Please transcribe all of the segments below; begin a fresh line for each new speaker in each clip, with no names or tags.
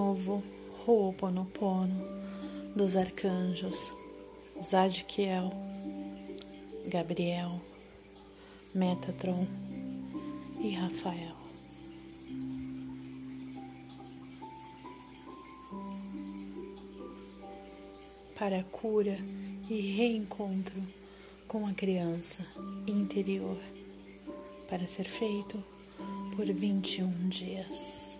novo Ho'oponopono dos arcanjos Zadkiel, Gabriel, Metatron e Rafael. Para cura e reencontro com a criança interior, para ser feito por 21 dias.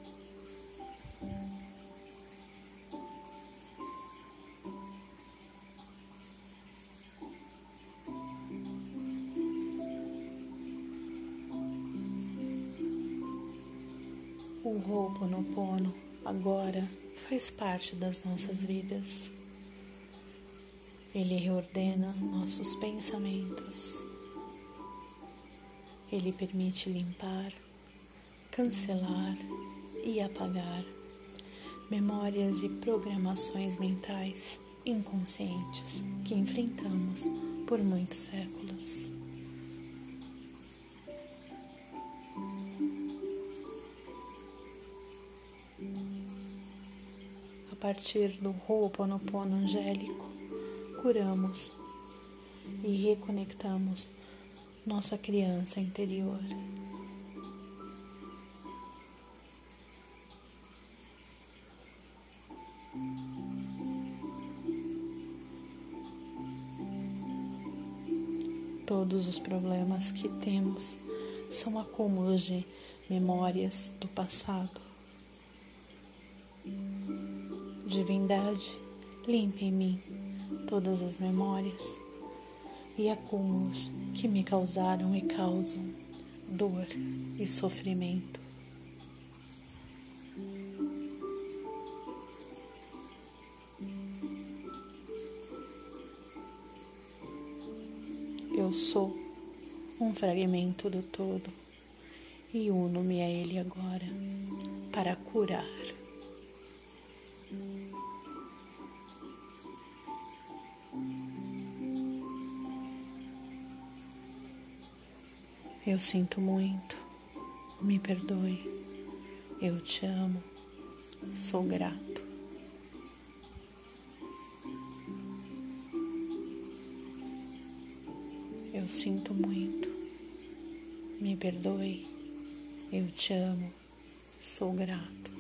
O Ho'oponopono agora faz parte das nossas vidas. Ele reordena nossos pensamentos. Ele permite limpar, cancelar e apagar memórias e programações mentais inconscientes que enfrentamos por muitos séculos. Partir do Ho'oponopono angélico, curamos e reconectamos nossa criança interior. Todos os problemas que temos são acúmulos de memórias do passado. Divindade, limpe em mim todas as memórias e acúmulos que me causaram e causam dor e sofrimento. Eu sou um fragmento do todo e uno-me a Ele agora para curar. Eu sinto muito, me perdoe, eu te amo, sou grato. Eu sinto muito, me perdoe, eu te amo, sou grato.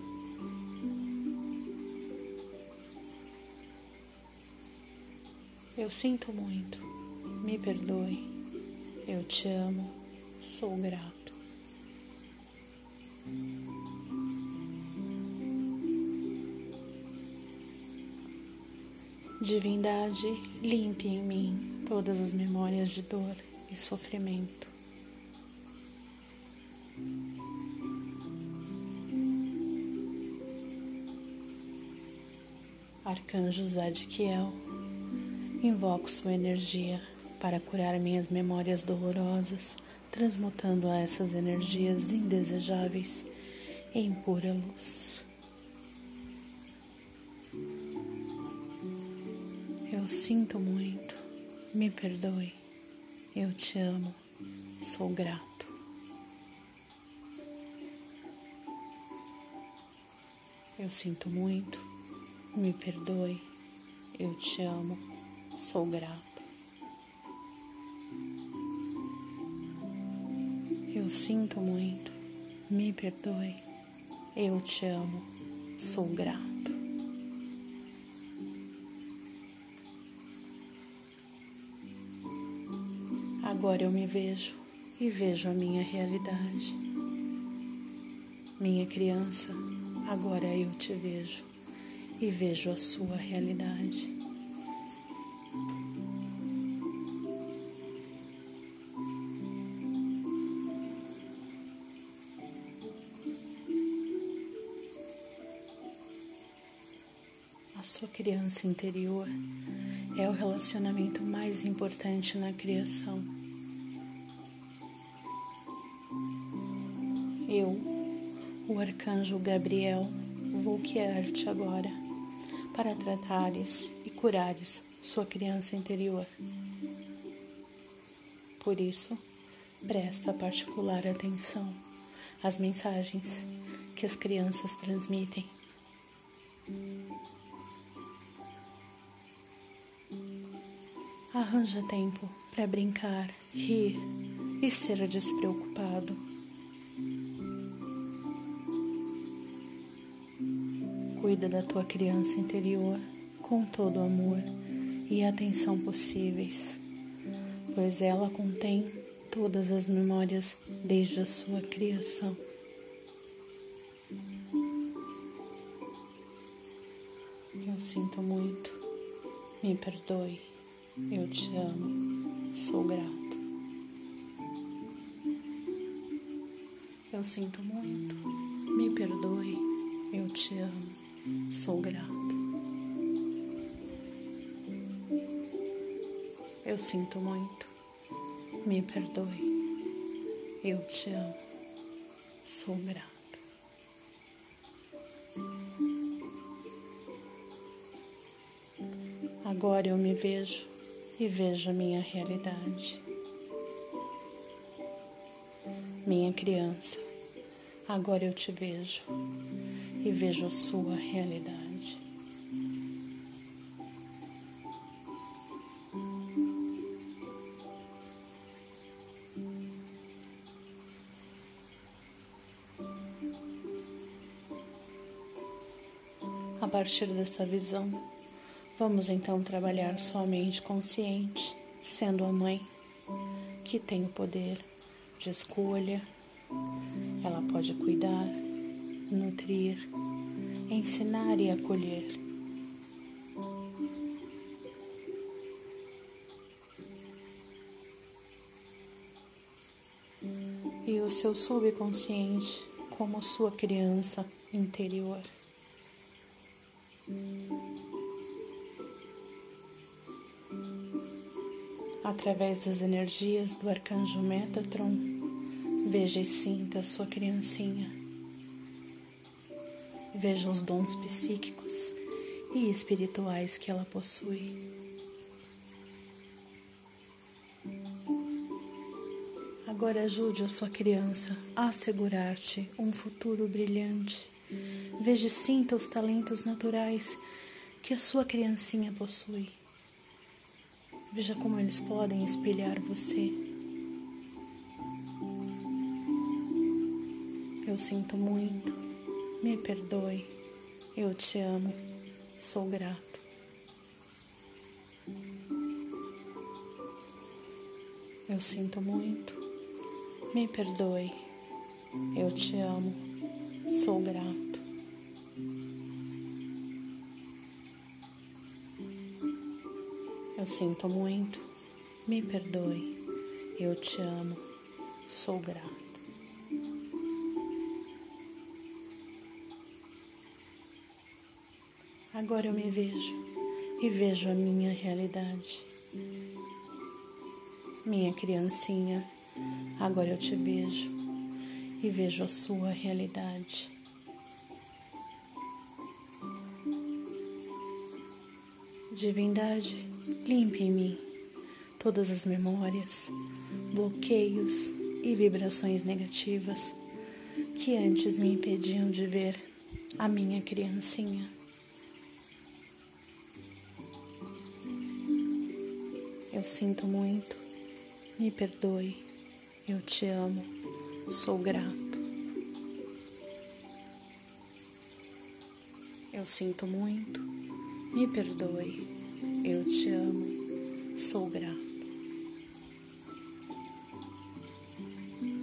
Eu sinto muito, me perdoe, eu te amo, sou grato. Divindade, limpe em mim todas as memórias de dor e sofrimento. Arcanjo Zadkiel, invoco sua energia para curar minhas memórias dolorosas transmutando essas energias indesejáveis em pura luz. Eu sinto muito, me perdoe, eu te amo, sou grato. Eu sinto muito, me perdoe, eu te amo, sou grato. Sinto muito, me perdoe, eu te amo, sou grato. Agora eu me vejo e vejo a minha realidade. Minha criança, agora eu te vejo e vejo a sua realidade. A sua criança interior é o relacionamento mais importante na criação. Eu, o arcanjo Gabriel, vou guiar-te agora para tratares e curares sua criança interior. Por isso, presta particular atenção às mensagens que as crianças transmitem Arranja tempo para brincar, rir e ser despreocupado. Cuida da tua criança interior com todo o amor e atenção possíveis, pois ela contém todas as memórias desde a sua criação. Eu sinto muito, me perdoe, eu te amo, sou grato. Eu sinto muito, me perdoe, eu te amo, sou grato. Eu sinto muito, me perdoe, eu te amo, sou grato. Agora eu me vejo e vejo a minha realidade. Minha criança, agora eu te vejo e vejo a sua realidade. A partir dessa visão, Vamos então trabalhar sua mente consciente, sendo a mãe que tem o poder de escolha. Ela pode cuidar, nutrir, ensinar e acolher. E o seu subconsciente como sua criança interior. Através das energias do arcanjo Metatron, veja e sinta a sua criancinha. Veja os dons psíquicos e espirituais que ela possui. Agora ajude a sua criança a assegurar-te um futuro brilhante. Veja e sinta os talentos naturais que a sua criancinha possui. Veja como eles podem espelhar você. Eu sinto muito, me perdoe, eu te amo, sou grato. Eu sinto muito, me perdoe, eu te amo, sou grato. Eu sinto muito, me perdoe, eu te amo, sou grato. Agora eu me vejo e vejo a minha realidade. Minha criancinha, agora eu te vejo e vejo a sua realidade. Divindade, limpe em mim todas as memórias, bloqueios e vibrações negativas que antes me impediam de ver a minha criancinha. Eu sinto muito, me perdoe, eu te amo, sou grato. Eu sinto muito, me perdoe, eu te amo, sou grato.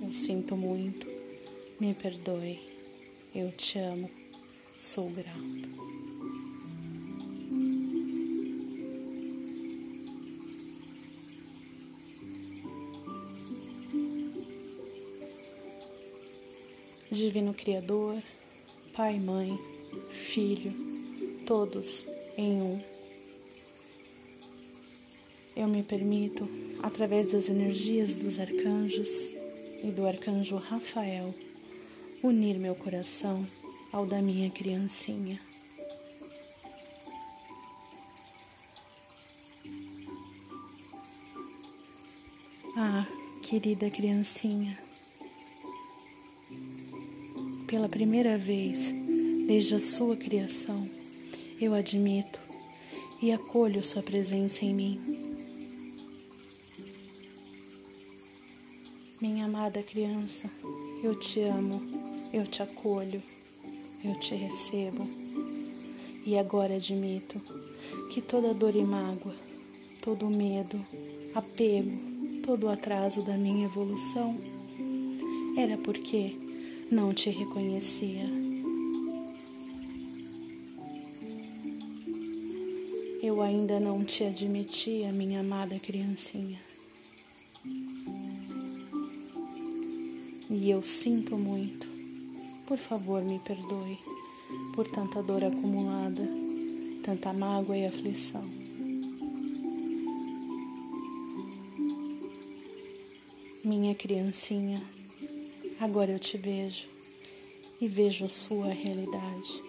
Eu sinto muito, me perdoe, eu te amo, sou grato. Divino Criador, Pai, Mãe, Filho, todos em um. Eu me permito, através das energias dos arcanjos e do arcanjo Rafael, unir meu coração ao da minha criancinha. Ah, querida criancinha, pela primeira vez desde a sua criação, eu admito e acolho Sua presença em mim. Minha amada criança, eu te amo, eu te acolho, eu te recebo. E agora admito que toda dor e mágoa, todo medo, apego, todo atraso da minha evolução era porque não te reconhecia. Eu ainda não te admitia, minha amada criancinha. E eu sinto muito. Por favor, me perdoe por tanta dor acumulada, tanta mágoa e aflição. Minha criancinha, agora eu te vejo e vejo a sua realidade.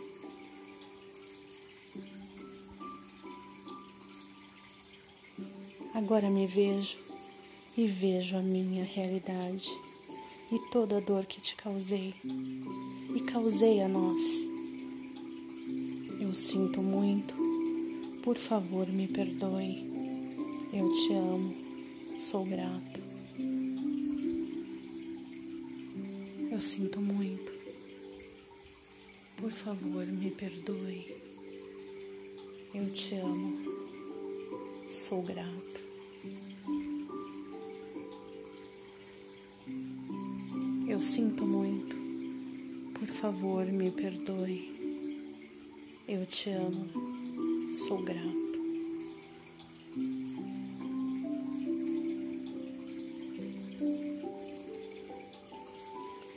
Agora me vejo e vejo a minha realidade e toda a dor que te causei e causei a nós. Eu sinto muito, por favor me perdoe. Eu te amo, sou grato. Eu sinto muito, por favor me perdoe. Eu te amo, sou grato. Eu sinto muito. Por favor, me perdoe. Eu te amo. Sou grato.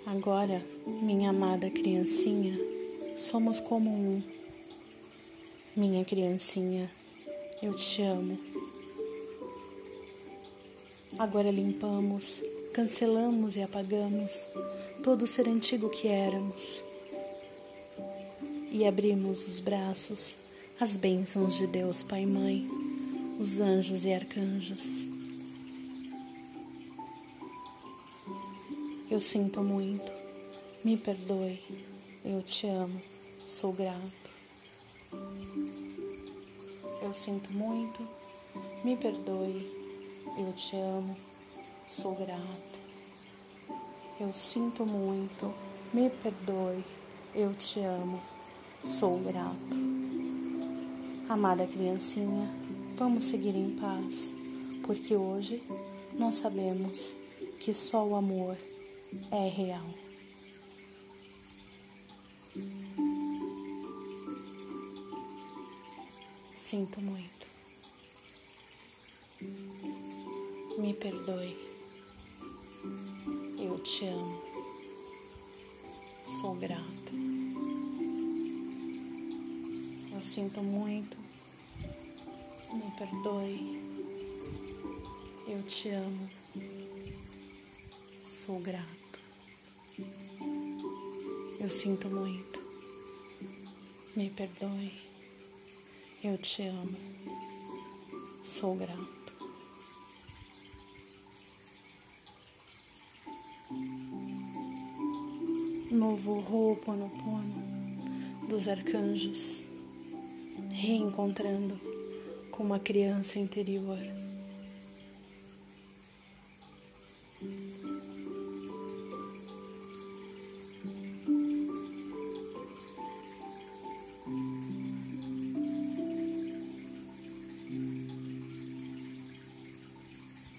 Agora, minha amada criancinha, somos como um. Minha criancinha, eu te amo. Agora limpamos cancelamos e apagamos todo o ser antigo que éramos. E abrimos os braços às bênçãos de Deus Pai e Mãe, os anjos e arcanjos. Eu sinto muito, me perdoe, eu te amo, sou grato. Eu sinto muito, me perdoe, eu te amo, sou grato. Eu sinto muito, me perdoe, eu te amo, sou grato. Amada criancinha, vamos seguir em paz, porque hoje nós sabemos que só o amor é real. Sinto muito. Me perdoe. Te amo. Sou grato. Eu sinto muito. Me perdoe. Eu te amo. Sou grato. Eu sinto muito. Me perdoe. Eu te amo. Sou grato. Novo Ho'oponopono dos arcanjos, reencontrando com uma criança interior.